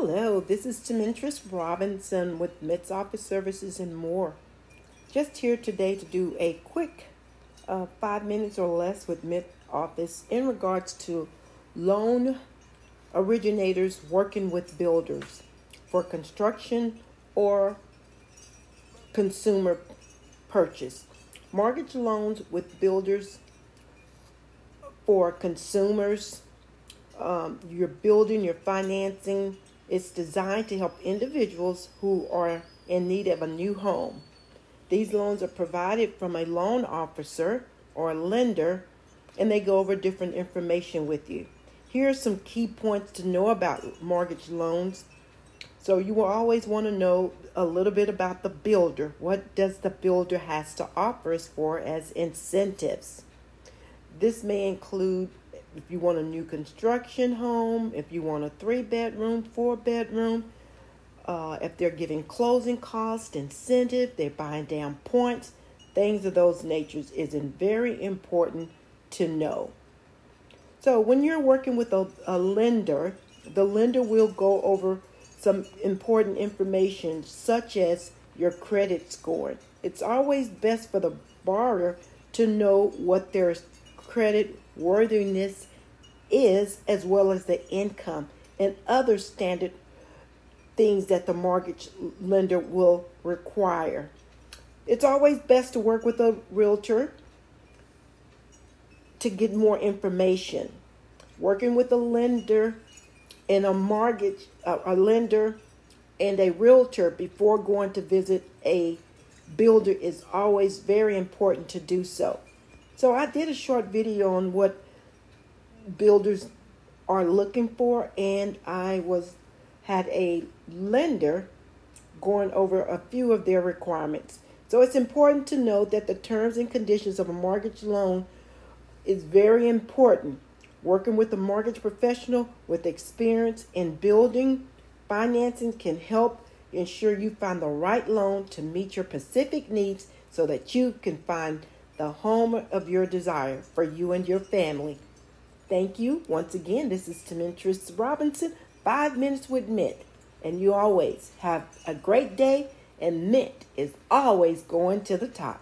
Hello, this is Tamintris Robinson with Mint's Office Services and more. Just here today to do a quick uh, five minutes or less with Mint Office in regards to loan originators working with builders for construction or consumer purchase. Mortgage loans with builders for consumers. Um, you're building, you're financing it's designed to help individuals who are in need of a new home. These loans are provided from a loan officer or a lender, and they go over different information with you. Here are some key points to know about mortgage loans. So you will always want to know a little bit about the builder. What does the builder has to offer us for as incentives? This may include if you want a new construction home, if you want a three bedroom, four bedroom, uh, if they're giving closing cost incentive, they're buying down points, things of those natures is very important to know. So when you're working with a, a lender, the lender will go over some important information such as your credit score. It's always best for the borrower to know what their credit worthiness is, as well as the income and other standard things that the mortgage lender will require. It's always best to work with a realtor to get more information. Working with a lender and a mortgage, uh, a lender and a realtor before going to visit a builder is always very important to do so. So I did a short video on what builders are looking for and I was had a lender going over a few of their requirements. So it's important to note that the terms and conditions of a mortgage loan is very important. Working with a mortgage professional with experience in building financing can help ensure you find the right loan to meet your specific needs so that you can find the home of your desire for you and your family. Thank you. Once again, this is Tamintris Robinson, Five Minutes with Mint. And you always have a great day, and Mint is always going to the top.